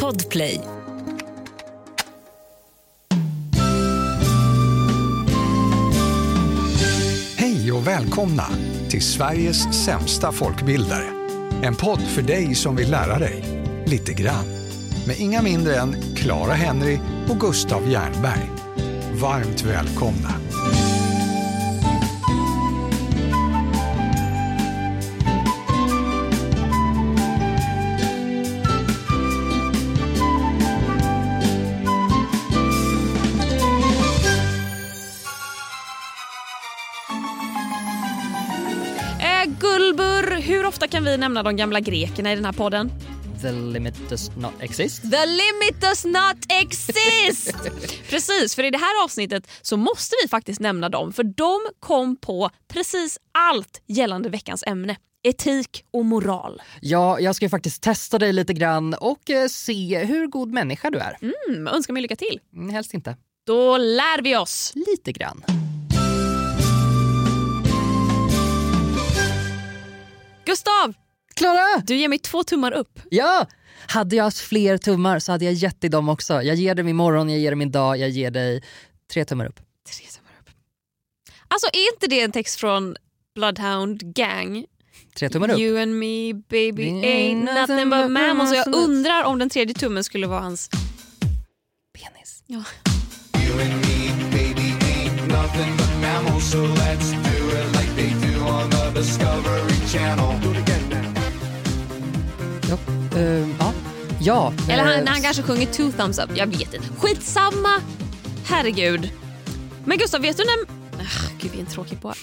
Podplay. Hej och välkomna till Sveriges sämsta folkbildare. En podd för dig som vill lära dig lite grann. Med inga mindre än Clara Henry och Gustav Jernberg. Varmt välkomna. Ofta kan vi nämna de gamla grekerna i den här podden? The limit does not exist. The limit does not exist! precis, för i det här avsnittet så måste vi faktiskt nämna dem för de kom på precis allt gällande veckans ämne. Etik och moral. Ja, jag ska faktiskt testa dig lite grann och eh, se hur god människa du är. Mm, önskar mig lycka till. Mm, helst inte. Då lär vi oss. Lite grann. Gustav, Klara! du ger mig två tummar upp. Ja! Hade jag haft fler tummar så hade jag gett dig dem också. Jag ger dig min morgon, jag ger dig min dag, jag ger dig tre tummar upp. Tre tummar upp. Alltså är inte det en text från Bloodhound Gang? Tre tummar upp. You and me baby Ain't ain't nothing but mammals. Och jag mammals. undrar om den tredje tummen skulle vara hans... Penis. Ja. Ja. eh, ja. ja. Eller eh, han, han kanske sjunger two thumbs up. Jag vet inte. Skitsamma. Herregud. Men Gustav, vet du när... Ah, Gud, vi är en tråkig på.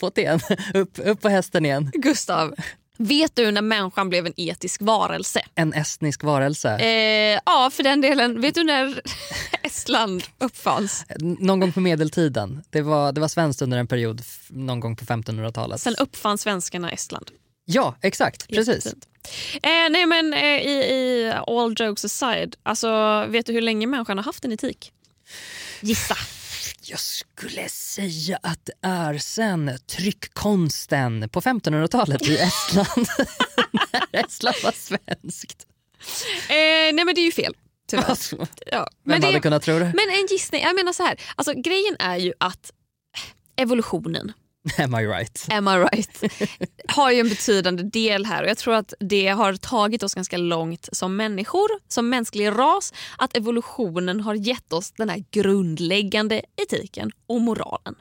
På igen. upp, upp på hästen igen. Gustav, vet du när människan blev en etisk varelse? En estnisk varelse. Eh, ja, för den delen. Vet du när Estland uppfanns? Någon gång på medeltiden. Det var, det var svenskt under en period, någon gång på 1500-talet. Sen uppfann svenskarna Estland. Ja, exakt. Precis. Eh, nej men eh, i, i all jokes aside, alltså, vet du hur länge människan har haft en etik? Gissa. Jag skulle säga att det är sen tryckkonsten på 1500-talet i Estland. När Estland var svenskt. Eh, nej men det är ju fel. Alltså, Ja. vem det, hade kunnat tro det? men en gissning, jag menar så här. Alltså, grejen är ju att evolutionen, Am I right? am I right, har ju en betydande del här och jag tror att det har tagit oss ganska långt som människor, som mänsklig ras, att evolutionen har gett oss den här grundläggande etiken och moralen.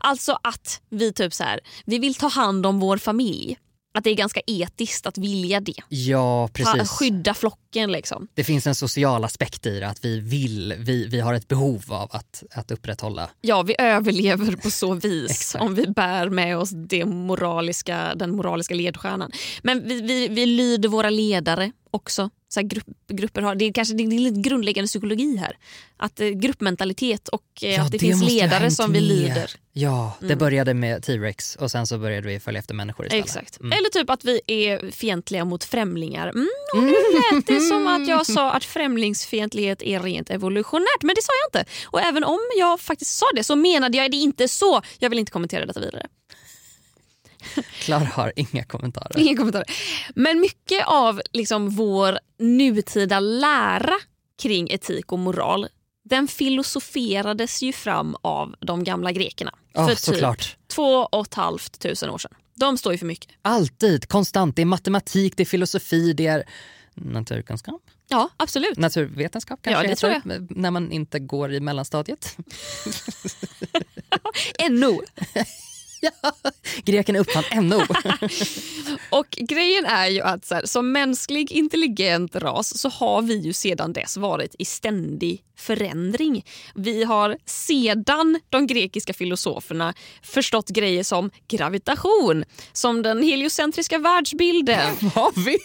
Alltså att vi typ så här, vi vill ta hand om vår familj. Att det är ganska etiskt att vilja det. Ja, precis. skydda flocken liksom. Det finns en social aspekt i det, att vi vill, vi, vi har ett behov av att, att upprätthålla. Ja, vi överlever på så vis om vi bär med oss det moraliska, den moraliska ledstjärnan. Men vi, vi, vi lyder våra ledare också. Så grupp, grupper har, det är kanske det är lite grundläggande psykologi här. Att eh, gruppmentalitet och eh, att det, finns ju ha ledare som vi lyder. Ja, det Mm. började med T-rex och sen så började vi följa efter människor istället. Exakt. Mm. Eller typ att vi är fientliga mot främlingar. Mm, och nu lät det som att jag sa att främlingsfientlighet är rent evolutionärt, men det sa jag inte. Och även om jag faktiskt sa det så menade jag det inte så. Jag vill inte kommentera detta vidare. Klara har inga kommentarer. Ingen kommentar. Men mycket av liksom vår nutida lära kring etik och moral den filosoferades ju fram av de gamla grekerna Ja, för typ såklart. två och ett halvt tusen år sedan. De står ju för mycket. Alltid, konstant. Det är matematik, det är filosofi, det är naturkunskap. Ja, absolut. Naturvetenskap kanske Ja, det tror heter, när man inte går i mellanstadiet. NO. Greken uppfann NO. Och grejen är ju att så här, som mänsklig intelligent ras så har vi ju sedan dess varit i ständig förändring. Vi har sedan de grekiska filosoferna förstått grejer som gravitation, som den heliocentriska världsbilden. har, vi,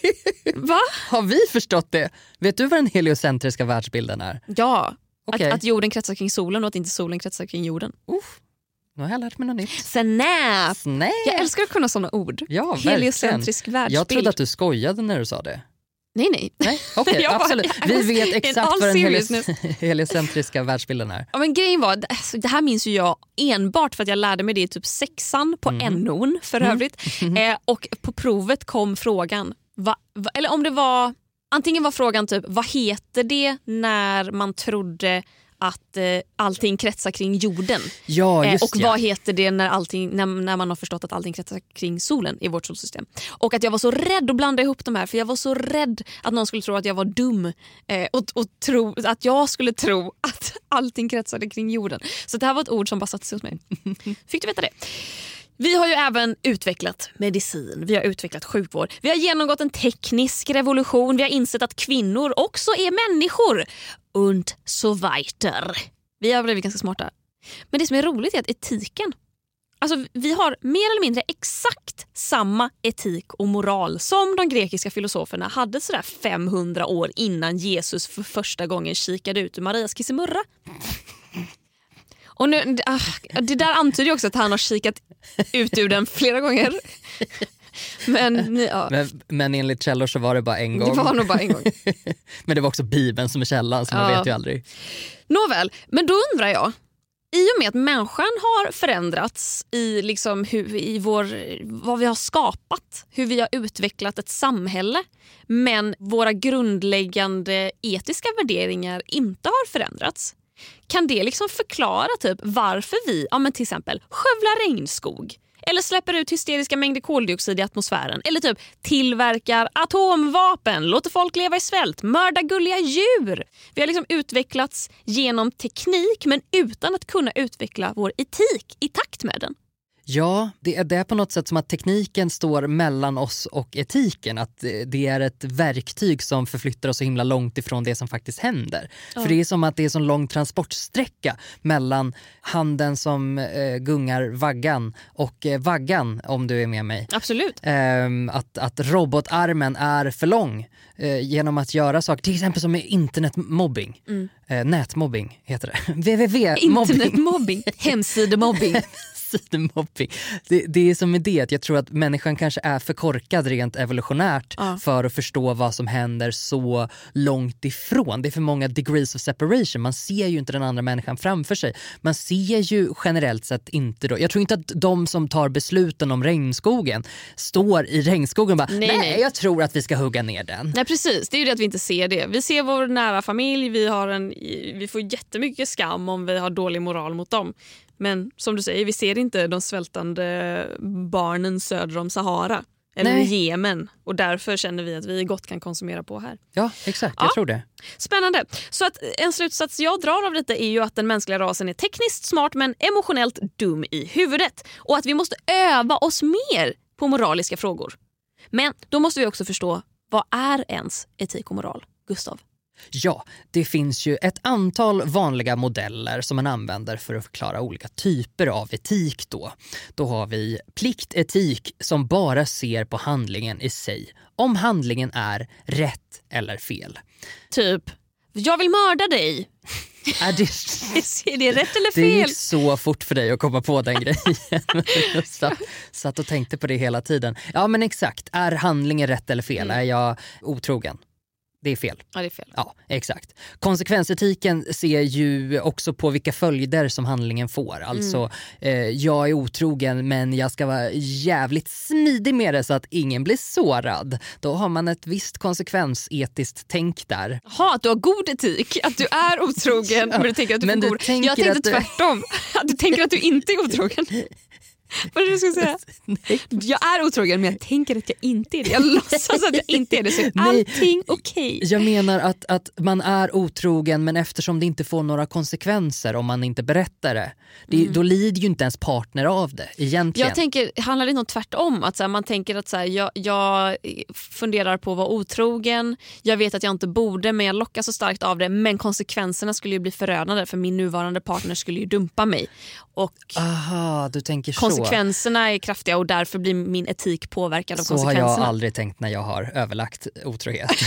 Va? har vi förstått det? Vet du vad den heliocentriska världsbilden är? Ja, Okej. att, att jorden kretsar kring solen och att inte solen kretsar kring jorden. Nu har jag lärt mig något nytt. Snap! Snap! Jag älskar att kunna såna ord. Ja. Heliocentrisk världsbild. Jag trodde att du skojade när du sa det. Nej, nej. Nej, okej, bara- absolut. jag Vi vet exakt vad den helios- heliocentriska världsbilden är. Ja, men grejen var, alltså, det här minns jag enbart för att jag lärde mig det i typ sexan på Mm. NO'n för övrigt. Eh, och på provet kom frågan, va, va, eller om det var, antingen var frågan typ vad heter det när man trodde att eh, allting kretsar kring jorden? Ja, Eh, just och ja. vad heter det när, allting, när, när man har förstått att allting kretsar kring solen i vårt solsystem? Och att jag var så rädd att blanda ihop de här för jag var så rädd att någon skulle tro att jag var dum eh, och, och tro, att jag skulle tro att allting kretsade kring jorden. Så det här var ett ord som bara satte sig hos mig. Fick du veta det? Vi har ju även utvecklat medicin, vi har utvecklat sjukvård. Vi har genomgått en teknisk revolution. Vi har insett att kvinnor också är människor. Und so weiter. Vi har blivit ganska smarta. Men det som är roligt är att etiken Alltså, vi har mer eller mindre exakt samma etik och moral som de grekiska filosoferna hade sådär 500 år innan Jesus för första gången kikade ut ur Marias kissemurra. Och nu, ah, det där antyder också att han har kikat ut ur den flera gånger. Men ja, Men, men enligt källor så var det bara en det gång. var nog bara en gång. men det var också Bibeln som är källan så man Ja. vet ju aldrig. Nåväl, men då undrar jag. I och med att människan har förändrats i, liksom hur, i vår, vad vi har skapat, hur vi har utvecklat ett samhälle men våra grundläggande etiska värderingar inte har förändrats. Kan det liksom förklara typ varför vi ja, men till exempel skövlar regnskog eller släpper ut hysteriska mängder koldioxid i atmosfären eller typ tillverkar atomvapen, låter folk leva i svält, mördar gulliga djur. Vi har liksom utvecklats genom teknik men utan att kunna utveckla vår etik i takt med den. Ja, det är, det på något sätt som att tekniken står mellan oss och etiken. Att det- är ett verktyg som förflyttar oss så himla långt ifrån det som faktiskt händer. För det är som att det är så lång transportsträcka mellan handen som eh, gungar vaggan och eh, vaggan, om du är med mig. Absolut. Ehm, att, att robotarmen är för lång eh, genom att göra saker, till exempel som internetmobbing. Eh, nätmobbing heter det. www-mobbing. Internetmobbing, hemsidemobbing. Sidemobbing. Det, det är som med det, att jag tror att människan kanske är för korkad rent evolutionärt Ja. för att förstå vad som händer så långt ifrån. Det är för många degrees of separation. Man ser ju inte den andra människan framför sig. Man ser ju generellt sett inte då. Jag tror inte att de som tar besluten om regnskogen står i regnskogen och bara Nej, nej, nej. jag tror att vi ska hugga ner den. Nej precis, det är ju det att vi inte ser det. Vi ser vår nära familj, vi, har en, vi får jättemycket skam om vi har dålig moral mot dem. Men som du säger, vi ser inte de svältande barnen söder om Sahara. Eller Nej. Jemen. Och därför känner vi att vi gott kan konsumera på här. Ja exakt, jag Ja. tror det. Spännande. Så att en slutsats jag drar av detta är ju att den mänskliga rasen är tekniskt smart men emotionellt dum i huvudet. Och att vi måste öva oss mer på moraliska frågor. Men då måste vi också förstå, vad är ens etik och moral? Gustav? Ja, det finns ju ett antal vanliga modeller som man använder för att förklara olika typer av etik. Då, då har vi pliktetik som bara ser på handlingen i sig. Om handlingen är rätt eller fel. Typ, jag vill mörda dig. Är det, Är det rätt eller det fel? gick så fort för dig att komma på den grejen. Jag satt, satt och tänkte på det hela tiden. Ja men exakt, är handlingen rätt eller fel? Är jag otrogen? Det är fel. Ja, det är fel. Ja, exakt. Konsekvensetiken ser ju också på vilka följder som handlingen får. Alltså, eh, jag är otrogen men jag ska vara jävligt smidig med det så att ingen blir sårad. Då har man ett visst konsekvensetiskt tänk där. Jaha, att du har god etik, att du är otrogen men du tänker att du Men får du god... tänker Jag tänkte att du- tvärtom, att du tänker att du inte är otrogen. Vad är det du ska säga? Jag är otrogen men jag tänker att jag inte är det. Jag låtsas att jag inte är det så är Nej. allting okej. Jag menar att, att man är otrogen men eftersom det inte får några konsekvenser om man inte berättar det, det då lider ju inte ens partner av det egentligen. Jag tänker, handlar det om tvärtom? Att så här, man tänker att så här, jag, jag funderar på att vara otrogen, jag vet att jag inte borde men jag lockas så starkt av det men konsekvenserna skulle ju bli förödande för min nuvarande partner skulle ju dumpa mig. Och Aha, du tänker så. Konsekvenserna är kraftiga och därför blir min etik påverkad av Så har konsekvenserna. jag aldrig tänkt när jag har överlagt otrohet.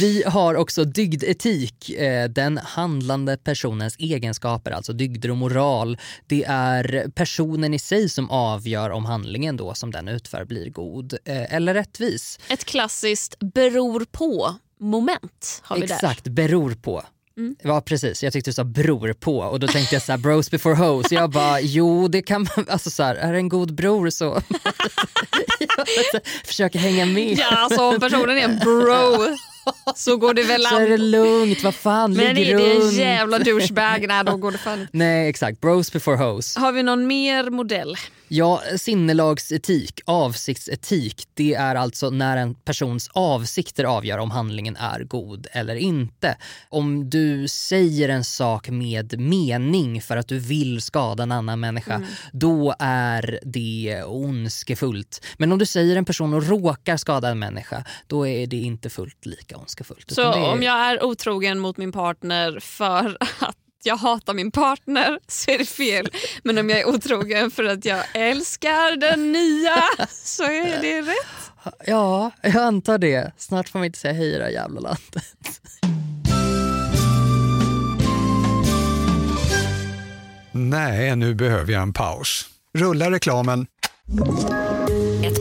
Vi har också dygdetik, eh, den handlande personens egenskaper, alltså dygder och moral. Det är personen i sig som avgör om handlingen då som den utför blir god eh, eller rättvis. Ett klassiskt beror på moment har vi Exakt, där. beror på. Mm. Ja precis, jag tyckte du sa bror på och då tänkte jag så här, bros before hoes. Jag bara jo det kan man, alltså så här, är det en god bror så försöker hänga med. Ja, alltså om personen är en bro så går det väl Så är det an. lugnt, vad fan, Men ligg är det en runt. jävla douchebag, nej då går det fan. Nej exakt, bros before hoes. Har vi någon mer modell? Ja, sinnelagsetik, avsiktsetik, det är alltså när en persons avsikter avgör om handlingen är god eller inte. Om du säger en sak med mening för att du vill skada en annan människa, då är det ondskefullt. Men om du säger en person och råkar skada en människa, då är det inte fullt lika ondskefullt. Så är- om jag är otrogen mot min partner för att jag hatar min partner så är det fel. Men om jag är otrogen för att jag älskar den nya så är det rätt. Ja, jag antar det. Snart får man inte säga hej i det här jävla landet. Nej, nu behöver jag en paus. Rulla reklamen.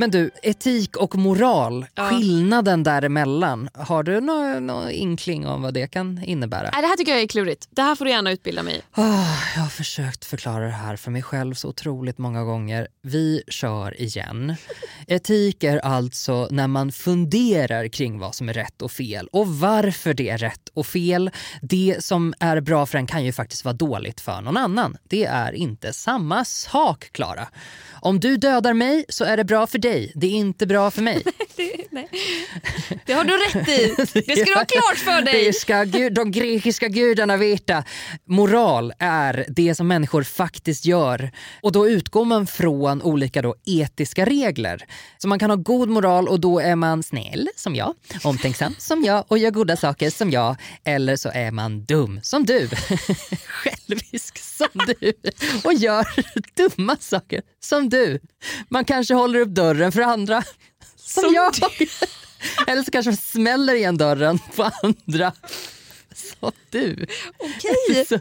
Men du, etik och moral, Ja. skillnaden däremellan, har du någon nå inkling om vad det kan innebära? Nej, det här tycker jag är klurigt. Det här får du gärna utbilda mig. Ah, jag har försökt förklara det här för mig själv så otroligt många gånger. Vi kör igen. Etik är alltså när man funderar kring vad som är rätt och fel och varför det är rätt och fel. Det som är bra för en kan ju faktiskt vara dåligt för någon annan. Det är inte samma sak, Klara. Om du dödar mig så är det bra för dig. Det är inte bra för mig. Det, nej. det har du rätt i. Det ska du ha klart för dig. Det ska gud, de grekiska gudarna veta. Moral är det som människor faktiskt gör. Och då utgår man från olika då etiska regler. Så man kan ha god moral och då är man snäll som jag, omtänksam som jag och gör goda saker som jag. Eller så är man dum som du. Självisk som du och gör dumma saker som du. Man kanske håller upp dörren för andra som, Som jag. Eller så kanske man smäller igen dörren på andra. Som du. Okej. Så,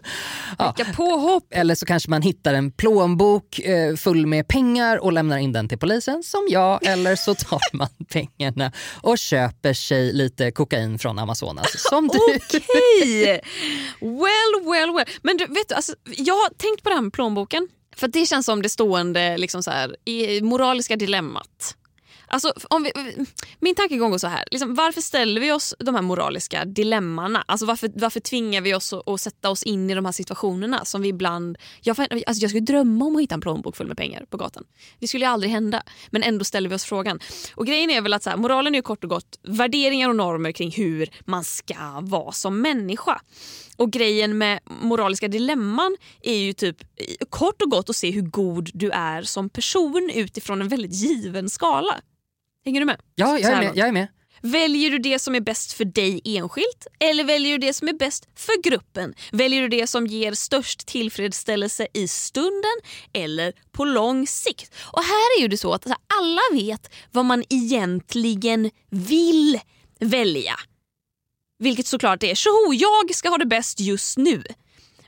ja. Vilka påhopp. Eller så kanske man hittar en plånbok eh, full med pengar och lämnar in den till polisen som jag. Eller så tar man pengarna och köper sig lite kokain från Amazonas som du. Okej! Well, well, well. Men du, vet du, alltså, jag har tänkt på det här med plånboken. För det känns som det stående liksom så här, i moraliska dilemmat. Alltså, om vi, min tankegång går så här. Liksom, varför ställer vi oss de här moraliska dilemmana? Alltså, varför, varför tvingar vi oss att, att sätta oss in i de här situationerna som vi ibland... Jag, alltså, jag skulle drömma om att hitta en plånbok full med pengar på gatan. Det skulle ju aldrig hända. Men ändå ställer vi oss frågan. Och grejen är väl att så här, moralen är kort och gott värderingar och normer kring hur man ska vara som människa. Och grejen med moraliska dilemman är ju typ kort och gott att se hur god du är som person utifrån en väldigt given skala. Hänger du med? Ja, jag är med. Jag är med. Väljer du det som är bäst för dig enskilt eller väljer du det som är bäst för gruppen? Väljer du det som ger störst tillfredsställelse i stunden eller på lång sikt? Och här är ju det så att alla vet vad man egentligen vill välja. Vilket såklart är tjoho, jag ska ha det bäst just nu.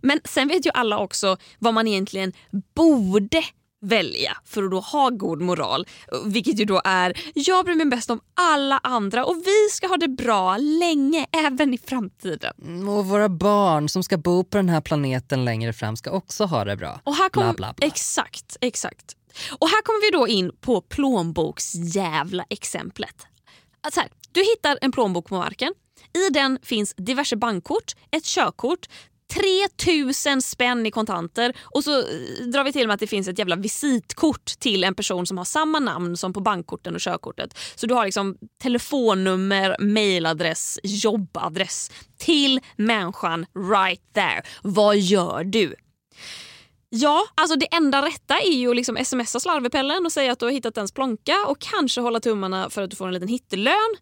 Men sen vet ju alla också vad man egentligen borde välja för att då ha god moral. Vilket ju då är, jag bryr mig bäst om alla andra och vi ska ha det bra länge, även i framtiden. Mm, Och våra barn som ska bo på den här planeten längre fram ska också ha det bra. Och här kom, Bla, bla, bla. Exakt, exakt. Och här kommer vi då in på plånboksjävla exemplet. Att så här, du hittar en plånbok på marken. I den finns diverse bankkort, ett körkort, 3000 spänn i kontanter och så eh, drar vi till med att det finns ett jävla visitkort till en person som har samma namn som på bankkorten och körkortet. Så du har liksom telefonnummer, mailadress, jobbadress till människan right there. Vad gör du? Ja, alltså det enda rätta är ju att liksom smsa slarvepellen och säga att du har hittat ens plånka och kanske hålla tummarna för att du får en liten hittelön.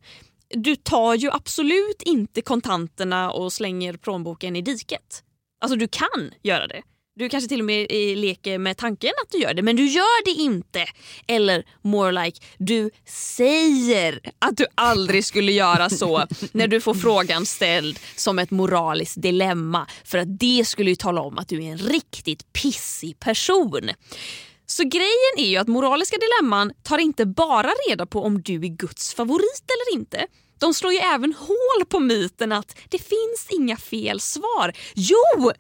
Du tar ju absolut inte kontanterna och slänger plånboken i diket. Alltså du kan göra det. Du kanske till och med eh, leker med tanken att du gör det men du gör det inte. Eller more like, du säger att du aldrig skulle göra så när du får frågan ställd som ett moraliskt dilemma. För att det skulle ju tala om att du är en riktigt pissig person. Så grejen är ju att moraliska dilemman tar inte bara reda på om du är Guds favorit eller inte. De slår ju även hål på myten att det finns inga fel svar. Jo!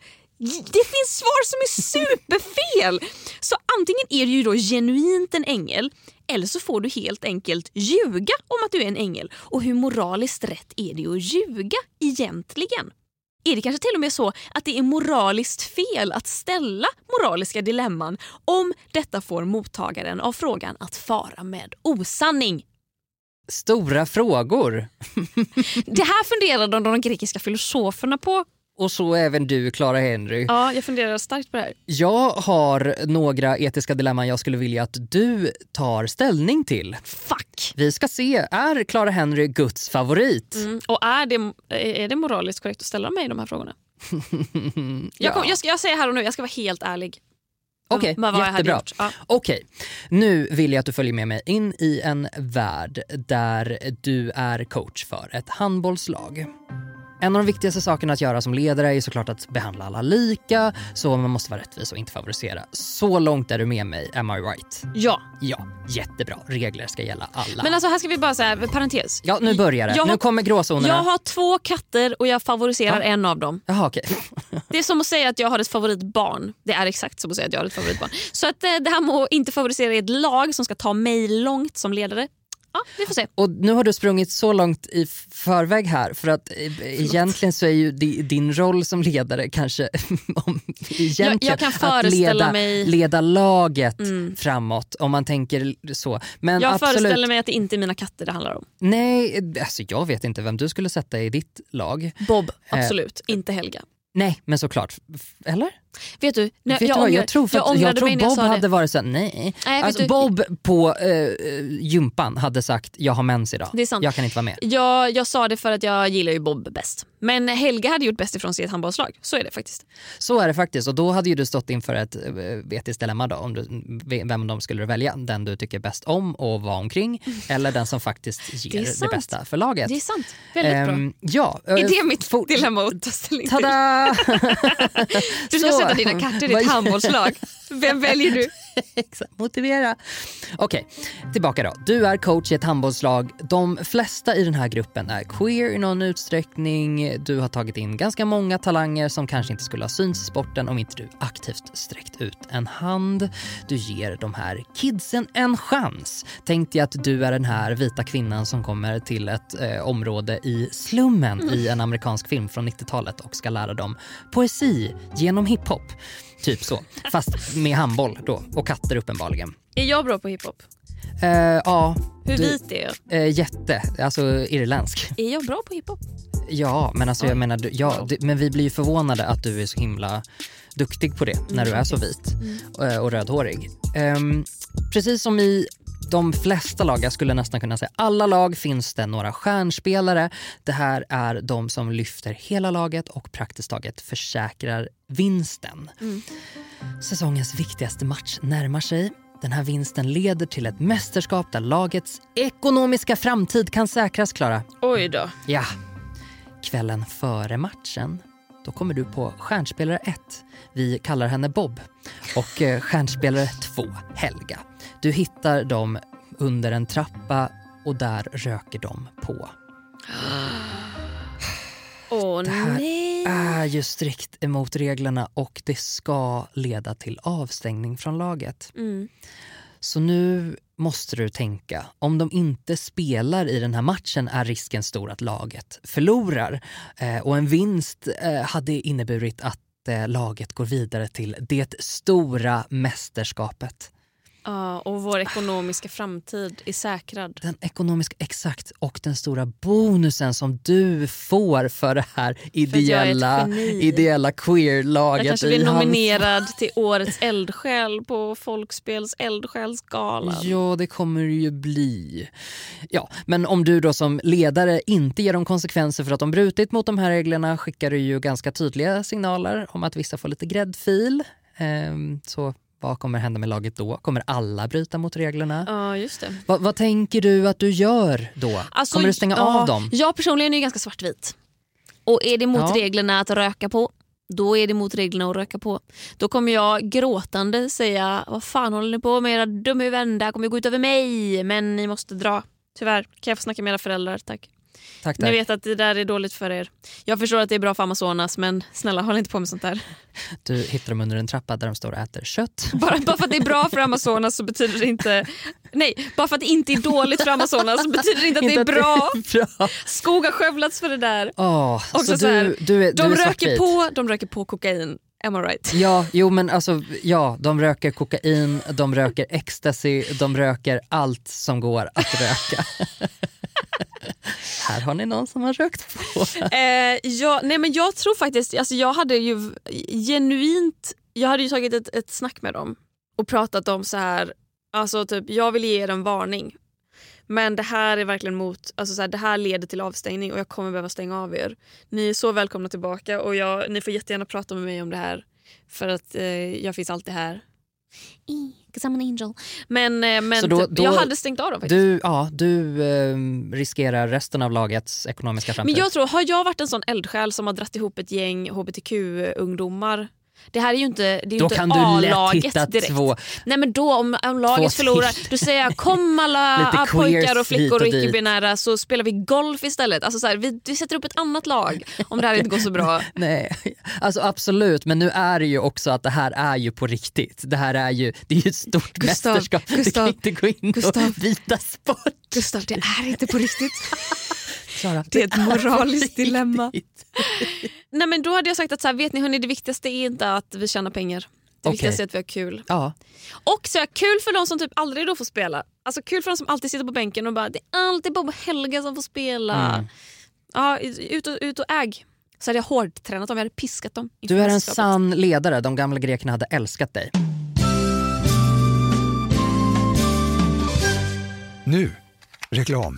Det finns svar som är superfel! Så antingen är du ju då genuint en ängel eller så får du helt enkelt ljuga om att du är en ängel. Och hur moraliskt rätt är det att ljuga egentligen? Är det kanske till och med så att det är moraliskt fel att ställa moraliska dilemman om detta får mottagaren av frågan att fara med osanning? Stora frågor. Det här funderade de grekiska filosoferna på. Och så även du, Clara Henry. Ja, jag funderar starkt på det här. Jag har några etiska dilemman jag skulle vilja att du tar ställning till. Fuck! Vi ska se, är Clara Henry Guds favorit? Mm. Och är det, är det moraliskt korrekt att ställa mig de här frågorna? jag, kom, jag, ska, jag säger här och nu, jag ska vara helt ärlig. Okej, hade jättebra. Ja. Okej, nu vill jag att du följer med mig in i en värld där du är coach för ett handbollslag. En av de viktigaste sakerna att göra som ledare är såklart att behandla alla lika, så man måste vara rättvis och inte favorisera. Så långt är du med mig, am I right? ja. Ja, jättebra. Regler ska gälla alla. Men alltså här ska vi bara säga, parentes. ja, nu börjar det. Jag nu har- kommer gråzonerna. Jag har två katter och jag favoriserar Ja. en av dem. Jaha, okej. Det är som att säga att jag har ett favoritbarn. Det är exakt som att säga att jag har ett favoritbarn. Så att eh, det här med att inte favorisera ett lag som ska ta mig långt som ledare. Ja, vi får se. Och nu har du sprungit så långt i förväg här för att eh, egentligen så är ju di- din roll som ledare kanske egentligen Jag- jag kan att föreställa leda, mig- leda laget Mm. framåt om man tänker så. Men Jag absolut, föreställer mig att det inte är mina katter det handlar om. nej, alltså jag vet inte vem du skulle sätta i ditt lag. Bob, Eh. absolut. Inte Helga. Nej, men såklart. Eller? Vet du, när, vet du jag, vad, ångrar, jag tror, för jag att, ångrade jag tror jag Bob sa hade det. varit såhär, nej. Nej, alltså, du- Bob på eh, gympan hade sagt, jag har mens idag. Det är sant. Jag kan inte vara med. Jag, jag sa det för att jag gillar ju Bob bäst. Men Helga hade gjort bäst ifrån sig i ett handbollslag. Så är det faktiskt. Så är det faktiskt och då hade ju du stått inför ett eh, etiskt dilemma då om du, vem de skulle du välja. Den du tycker bäst om och vara omkring eller den som faktiskt ger Det är det, bästa för laget. Det är sant. Väldigt bra. Ehm, Ja. Är eh, det mitt dilemma att ta ställning till? Tada! Du ska Så. Sätta dina katter i ett handbollslag. Vem väljer du? Exakt, motivera. Okej, tillbaka då. Du är coach i ett handbollslag. De flesta i den här gruppen är queer i någon utsträckning. Du har tagit in ganska många talanger som kanske inte skulle ha synts i sporten om inte du aktivt sträckt ut en hand. Du ger de här kidsen en chans. Tänk dig att du är den här vita kvinnan som kommer till ett eh, område i slummen i en amerikansk film från 90-talet och ska lära dem poesi genom hiphop. Typ så. Fast med handboll då och katter uppenbarligen. Är jag bra på hiphop? Eh, ja, Hur Du- vit är jag? eh, jätte. Alltså irländsk. Är jag bra på hiphop? Ja, men alltså jag menar, du- ja, men vi blir ju förvånade att du är så himla duktig på det när du är så vit eh, och rödhårig. Ehm, precis som i de flesta lag, jag skulle nästan kunna säga alla lag, finns det några stjärnspelare. Det här är de som lyfter hela laget och praktiskt taget försäkrar vinsten. Säsongens viktigaste match närmar sig. Den här vinsten leder till ett mästerskap där lagets ekonomiska framtid kan säkras, Klara. Oj då. Ja. Kvällen före matchen, då kommer du på stjärnspelare 1. Vi kallar henne Bob. Och eh, stjärnspelare 2, Helga. Du hittar dem under en trappa och där röker de på. Åh Det här nej. är ju strikt emot reglerna och det ska leda till avstängning från laget. Mm. Så nu måste du tänka, om de inte spelar i den här matchen är risken stor att laget förlorar. Eh, och en vinst eh, hade inneburit att eh, laget går vidare till det stora mästerskapet. Ja, och vår ekonomiska framtid är säkrad. Den ekonomiska, exakt, och den stora bonusen som du får för det här ideella, ideella queer-laget Jag kanske blir nominerad till årets eldsjäl på Folkspels eldsjälsgalan. Ja, det kommer det ju bli. Ja, men om du då som ledare inte ger dem konsekvenser för att de brutit mot de här reglerna skickar du ju ganska tydliga signaler om att vissa får lite gräddfil. Ehm, så vad kommer hända med laget då? Kommer alla bryta mot reglerna? Ja, just det. Vad, vad tänker du att du gör då? Alltså, kommer du stänga ja, av dem? Jag personligen är ganska svartvit. Och är det mot Ja. reglerna att röka på, då är det mot reglerna att röka på. Då kommer jag gråtande säga, vad fan håller ni på med era dumma? Det här kommer gå ut över mig. Men ni måste dra. Tyvärr. Kan jag få snacka med era föräldrar? Tack. Tack, Ni tack. vet att det där är dåligt för er. Jag förstår att det är bra för Amazonas men snälla håll inte på med sånt där. Du hittar dem under en trappa där de står och äter kött. Bara, bara för att det är bra för Amazonas så betyder det inte... Nej, bara för att det inte är dåligt för Amazonas så betyder det inte att det är bra. bra. Skog har skövlats för det där. Också så så här, du, du är, De du röker, på, de röker på kokain. Am I right? Ja, jo men alltså ja, de röker kokain, de röker ecstasy, de röker allt som går att röka. Här har ni någon som har rökt på. Eh, ja, nej men jag tror faktiskt, alltså jag hade ju genuint, jag hade ju tagit ett, ett snack med dem och pratat om så här, alltså typ jag vill ge er en varning. Men det här är verkligen mot, alltså så här, det här leder till avstängning och jag kommer behöva stänga av er. Ni är så välkomna tillbaka och jag, ni får jättegärna prata med mig om det här. För att eh, jag finns alltid här. Because I'm an angel. Men, eh, men då- typ, då- jag hade stängt av dem faktiskt. Du, ja, du ehm, riskerar resten av lagets ekonomiska framtid. Men jag tror, har jag varit en sån eldsjäl som har dratt ihop ett gäng hbtq-ungdomar det här är ju inte, det är ju Då kan du lätt A-laget hitta direkt. två, Nej men då om, om laget förlorar, då säger jag kom alla pojkar och flickor och och icke-binära så spelar vi golf istället. Alltså så här, vi, vi sätter upp ett annat lag om det här inte går så bra. nej, alltså absolut, men nu är det ju också att det här är ju på riktigt. Det här är ju, det är ju ett stort Gustav, mästerskap. du Gustav, kan inte gå in Gustav. och byta sport. Gustav det är inte på riktigt. Sara, Det är ett moraliskt dilemma. Nej men då hade jag sagt att så här, vet ni hörni, det viktigaste är inte att vi tjänar pengar. Det Okej. viktigaste är att vi har kul. Ja, Och så är jag kul för de som typ aldrig då får spela. Alltså kul för de som alltid sitter på bänken och bara det är alltid Bob och Helga som får spela. Mm. Ja, ut och, ut och äg. Så hade jag hårdtränat dem, jag hade piskat dem. du är en sann ledare. De gamla grekerna hade älskat dig. Nu, reklam.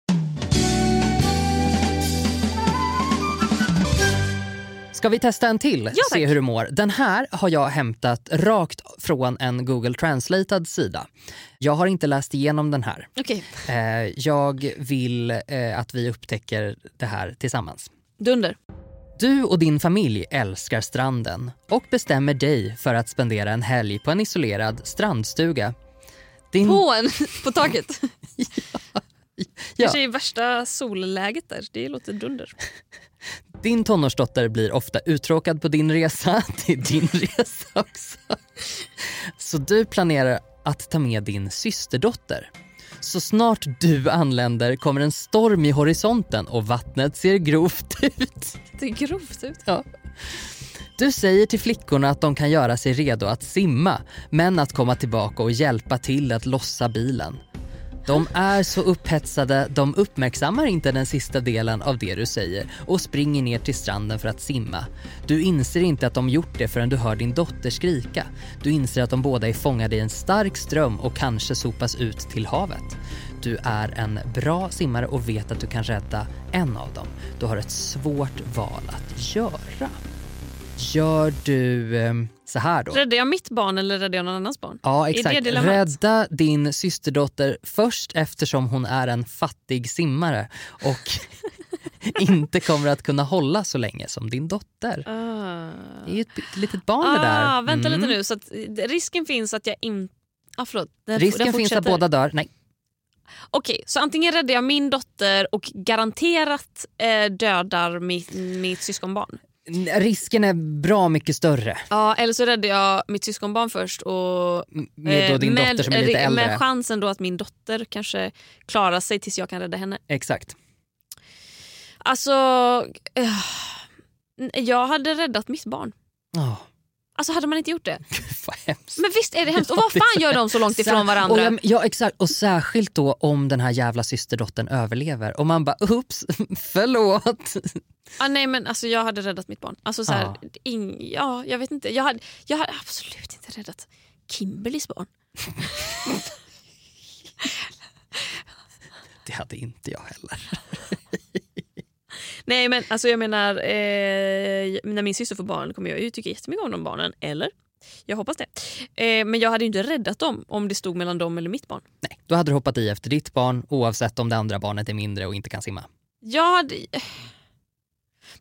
Ska vi testa en till? tack. Se hur du mår. Den här har jag hämtat rakt från en Google Translated sida. Jag har inte läst igenom den här. Okej, Eh, jag vill eh, att vi upptäcker det här tillsammans. dunder. Du och din familj älskar stranden och bestämmer dig för att spendera en helg på en isolerad strandstuga. Din, På, en, på taket. ja, Kanske i värsta solläget där. Det låter dunder. Din tonårsdotter blir ofta uttråkad på din resa. Det är din resa också. Så du planerar att ta med din systerdotter. Så snart du anländer kommer en storm i horisonten och vattnet ser grovt ut. Det är grovt ut. Ja. Du säger till flickorna att de kan göra sig redo att simma men att komma tillbaka och hjälpa till att lossa bilen. De är så upphetsade, de uppmärksammar inte den sista delen av det du säger och springer ner till stranden för att simma. Du inser inte att de gjort det förrän du hör din dotter skrika. Du inser att de båda är fångade i en stark ström och kanske sopas ut till havet. Du är en bra simmare och vet att du kan rädda en av dem. Du har ett svårt val att göra. gör du eh, så här då. Räddar jag mitt barn eller räddar jag någon annans barn? Ja det exakt. Rädda din systerdotter först eftersom hon är en fattig simmare och inte kommer att kunna hålla så länge som din dotter. Ah. Det är ju ett litet barn det där. Ah, vänta Mm. lite nu. Så eh, risken finns att jag inte... Ah, förlåt. Den, Risken den finns att båda dör. Nej. Okej, så antingen räddar jag min dotter och garanterat eh, dödar mitt, mitt syskonbarn. Risken är bra mycket större Ja, eller så räddar jag mitt syskonbarn först och med då eh, din med, dotter som är lite eh, äldre. Med chansen då att min dotter kanske klarar sig tills jag kan rädda henne. Exakt. Alltså, eh, jag hade räddat mitt barn. Oh, Alltså hade man inte gjort det? hemskt. Men visst är det hemskt. Och vad fan gör de så långt ifrån varandra? Och jag, ja exakt och särskilt då om den här jävla systerdottern överlever och man bara oops, förlåt. Ah, nej men alltså jag hade räddat mitt barn. Alltså så här, Ja. ing, ja, jag vet inte. Jag hade, jag hade absolut inte räddat Kimberlys barn. Det hade inte jag heller. Nej men alltså jag menar, eh, när min syster får barn kommer jag ju tycka jättemycket om de barnen. Eller? Jag hoppas det. Eh, men jag hade ju inte räddat dem om det stod mellan dem eller mitt barn. Nej, då hade du hoppat i efter ditt barn oavsett om det andra barnet är mindre och inte kan simma. Jag hade...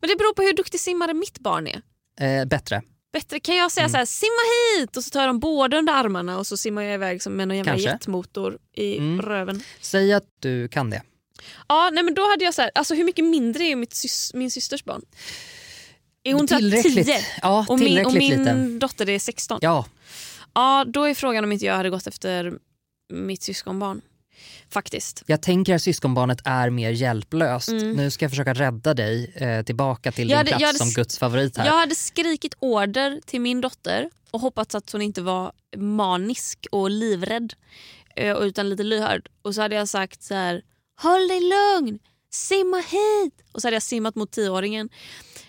Men det beror på hur duktig simmare mitt barn är. Eh, bättre. Bättre kan jag säga Mm. så här, simma hit och så tar jag dem båda under armarna och så simmar jag iväg som med någon jävla jetmotor i Mm. röven. Säg att du kan det. Ja, nej men då hade jag så här, alltså hur mycket mindre är mitt sys- min systers barn? Är hon Tillräckligt. 10? Ja, och min, och min dotter är 16? Ja, Ja, då är frågan om inte jag hade gått efter mitt syskonbarn. Faktiskt. jag tänker att syskonbarnet är mer hjälplöst. Mm. Nu ska jag försöka rädda dig eh, tillbaka till Jag din hade- plats hade som Guds favorit här. Jag hade skrikit order till min dotter och hoppats att hon inte var manisk och livrädd eh, utan lite lyhörd. Och så hade jag sagt så här: håll dig lugn, simma hit. Och så hade jag simmat mot tioåringen.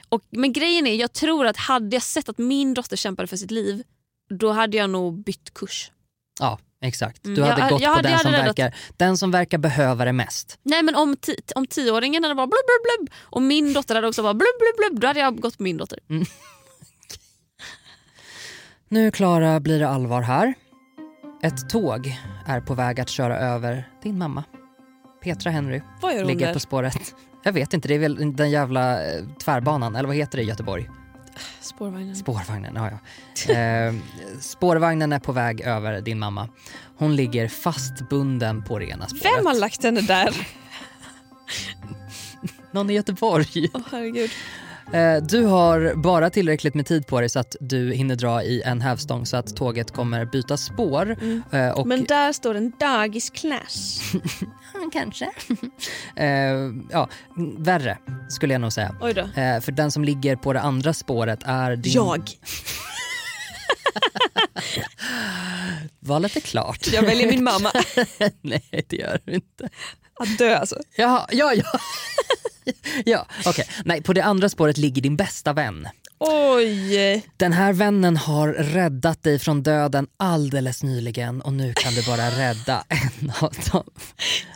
Och, men grejen är, jag tror att hade jag sett att min dotter kämpade för sitt liv då hade jag nog bytt kurs. Ja, exakt. Du Mm, hade jag- gått jag på hade- den jag som, verkar, den som verkar behöva det mest. Nej men om, ti- om tioåringen hade varit blub blub blub och min dotter hade också varit blub blub blub då hade jag gått på min dotter. Nu Klara blir det allvar här. Ett tåg är på väg att köra över din mamma. Petra Henry Vad gör hon ligger där? på spåret. Jag vet inte, det är väl den jävla eh, tvärbanan, eller vad heter det i Göteborg? Spårvagnen. Spårvagnen, ja, ja. Eh, spårvagnen är på väg över din mamma. Hon ligger fastbunden på det ena spåret. Vem har lagt henne där? Någon i Göteborg. Åh herregud. Eh, Du har bara tillräckligt med tid på dig så att du hinner dra i en hävstång så att tåget kommer byta spår. Eh, Och Men där står en dagis-clash. Kanske. eh, ja, värre skulle jag nog säga. För den som ligger på det andra spåret är din... Jag. Valet är klart. Jag väljer min mamma. Nej, det gör du inte. Att dö alltså. Jaha, ja, ja. ja, okej. Nej, på det andra spåret ligger din bästa vän. Oj. Den här vännen har räddat dig från döden alldeles nyligen och nu kan du bara rädda en av dem.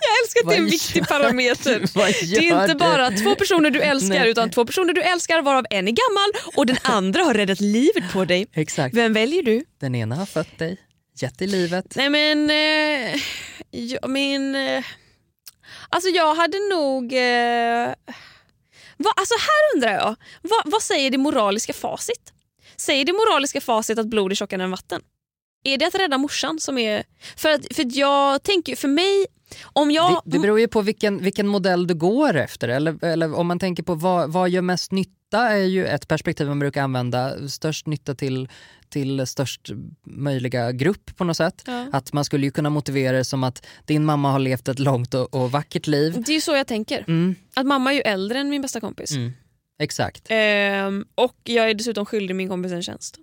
Jag älskar att det är en viktig parameter. Det är inte du? bara två personer du älskar Nej. utan två personer du älskar varav en är gammal och den andra har räddat livet på dig. Exakt. Vem väljer du? Den ena har fött dig, gett dig livet. Nej men, eh, jag, min... Eh, alltså jag hade nog... Eh, va, alltså här undrar jag, vad, vad säger det moraliska facit? Säger det moraliska facit att blod är tjockare än vatten? Är det att rädda morsan som är... För, att, för att jag tänker, för mig, om jag... Det, det beror ju på vilken, vilken modell du går efter. Eller, eller om man tänker på vad, vad gör mest nytta är ju ett perspektiv man brukar använda. Störst nytta till, till störst möjliga grupp på något sätt. Ja. Att man skulle ju kunna motivera det som att din mamma har levt ett långt och, och vackert liv. Det är ju så jag tänker. Mm, Att mamma är ju äldre än min bästa kompis. mm, exakt. Ehm, och jag är dessutom skyldig min kompis en tjänst.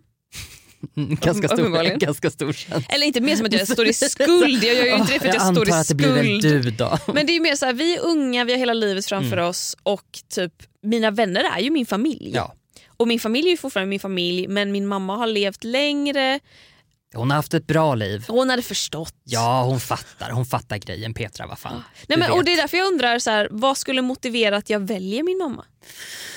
Mm, Ganska stor, ganska stor chans. Eller inte mer som att jag står i skuld, jag gör ju inte det för att jag, jag står i antar att det blir väl skuld. du då. Men det är ju mer så här, vi är unga, vi har hela livet framför oss och typ mina vänner är ju min familj. Ja. Och min familj är ju fortfarande min familj men min mamma har levt längre Hon har haft ett bra liv. Hon hade förstått. Ja, hon fattar. Hon fattar grejen. Petra, vad fan. Nej, Du men, och. Det är därför jag undrar, så här, vad skulle motivera att jag väljer min mamma?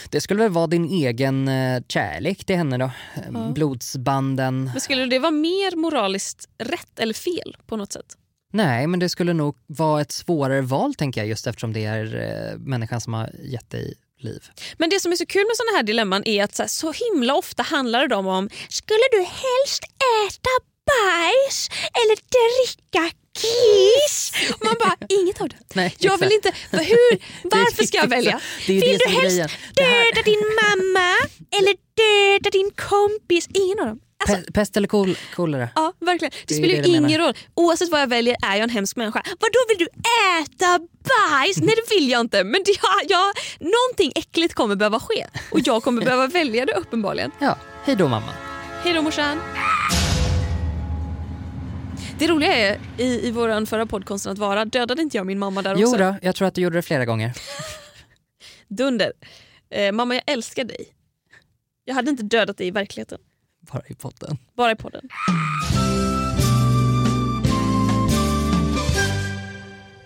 Det skulle väl vara din egen eh, kärlek till henne då? Eh, Blodsbanden. Men skulle det vara mer moraliskt rätt eller fel på något sätt? Nej, men det skulle nog vara ett svårare val tänker jag just eftersom det är eh, människan som har gett dig liv. Men det som är så kul med såna här dilemman är att så, här, så himla ofta handlar det om skulle du helst äta bajs eller dricka kiss? Och man bara, inget av det. Nej, jag vill inte, hur, varför ska jag välja? Vill du helst döda din mamma eller döda din kompis? Ingen av dem. Alltså, Pe- Pest eller kol- kolera? Ja, verkligen. Det, Det spelar ju menar. ingen roll. Oavsett vad jag väljer är jag en hemsk människa. Vadå vill du äta bajs? Nej det vill jag inte. Men det, jag, jag, någonting äckligt kommer behöva ske. Och jag kommer behöva välja det uppenbarligen. Ja, hej då mamma. Hej då morsan. Det roliga är i, i vår förra podd att vara, dödade inte jag min mamma där Jo också? då, jag tror att du gjorde det flera gånger. Dunder. Eh, mamma jag älskar dig. Jag hade inte dödat dig i verkligheten. Bara i potten. Bara i podden.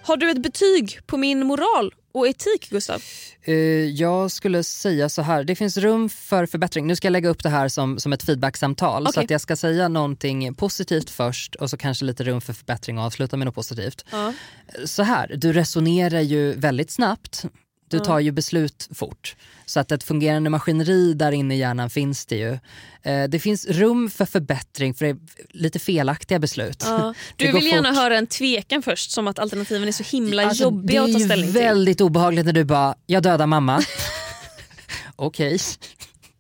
Har du ett betyg på min moral och etik Gustav? Eh, jag skulle säga så här, det finns rum för förbättring. Nu ska jag lägga upp det här som, som ett feedbacksamtal. Så Okej. att jag ska säga någonting positivt först och så kanske lite rum för förbättring och avsluta med något positivt. Ja. Så här, du resonerar ju väldigt snabbt. Du tar ju beslut fort. Så att ett fungerande maskineri där inne i hjärnan finns det ju. Eh, det finns rum för förbättring för det är lite felaktiga beslut. Ja. Du vill gärna fort. höra en tvekan först som att alternativen är så himla Alltså, jobbiga att ta ställning Det är till. ju väldigt obehagligt när du bara, jag dödar mamma. Okej,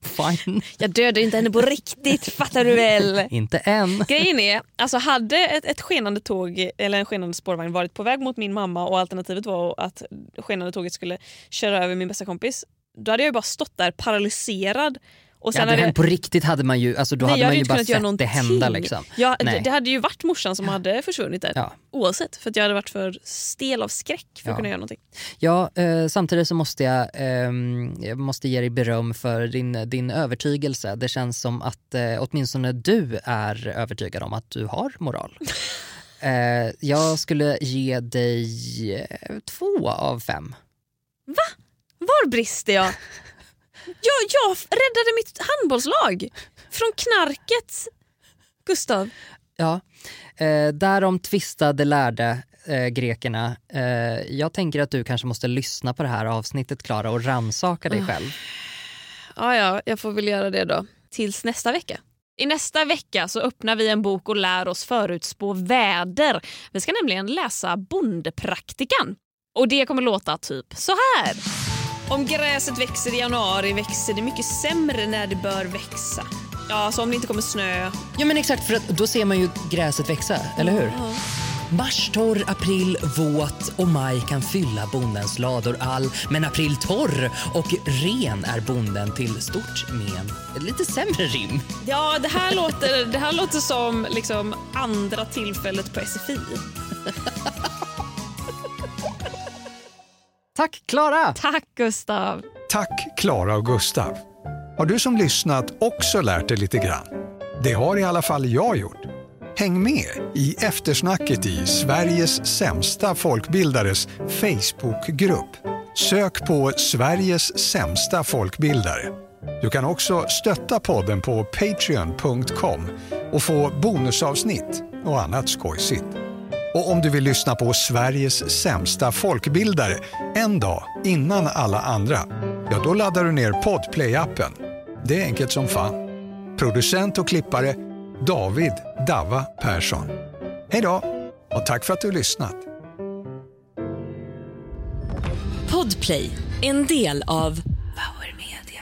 fine. Jag dödar inte henne på riktigt fattar du väl? Inte än. Grejen är, alltså hade ett, ett skenande tåg eller en skenande spårvagn varit på väg mot min mamma och alternativet var att skenande tåget skulle köra över min bästa kompis, då hade jag ju bara stått där paralyserad. Och Ja, sen det hade hänt på riktigt hade man ju, alltså då Nej, hade jag man ju bara sett det hända. Liksom. Ja, det, det hade ju varit morsan som hade försvunnit där. Ja. Oavsett, för att jag hade varit för stel av skräck för att Ja. kunna göra någonting. Ja, eh, samtidigt så måste jag, ehm, jag måste ge dig beröm för din, din övertygelse. Det känns som att eh, åtminstone du är övertygad om att du har moral. eh, jag skulle ge dig eh, två av fem. Var brister jag? jag? Jag räddade mitt handbollslag från knarket. Gustav. Ja, eh, därom tvistade lärde eh, grekerna. Eh, jag tänker att du kanske måste lyssna på det här avsnittet Klara och rannsaka dig själv. Ja, ja, jag får väl göra det då. Tills nästa vecka. I nästa vecka så öppnar vi en bok och lär oss förutspå väder. Vi ska nämligen läsa Bondepraktikan. Och det kommer låta typ så här. Om gräset växer i januari växer det mycket sämre när det bör växa. Ja, så om det inte kommer snö. Ja men exakt, för att då ser man ju gräset växa, eller hur? Mars torr, april våt och maj kan fylla bondens lador all. Men april torr och ren är bonden till stort men. Ett lite sämre rim. Ja, det här låter, det här låter som liksom andra tillfället på SFI. Tack Klara! Tack Gustav! Tack Klara och Gustav. Har du som lyssnat också lärt dig lite grann? Det har i alla fall jag gjort. Häng med i eftersnacket i Sveriges sämsta folkbildares Facebookgrupp. Sök på Sveriges sämsta folkbildare. Du kan också stötta podden på patreon.com och få bonusavsnitt och annat skojsigt. Och om du vill lyssna på Sveriges sämsta folkbildare en dag innan alla andra, ja då laddar du ner Podplay-appen. Det är enkelt som fan. Producent och klippare David Dava Persson. Hej då och tack för att du har lyssnat. Podplay, en del av Power Media.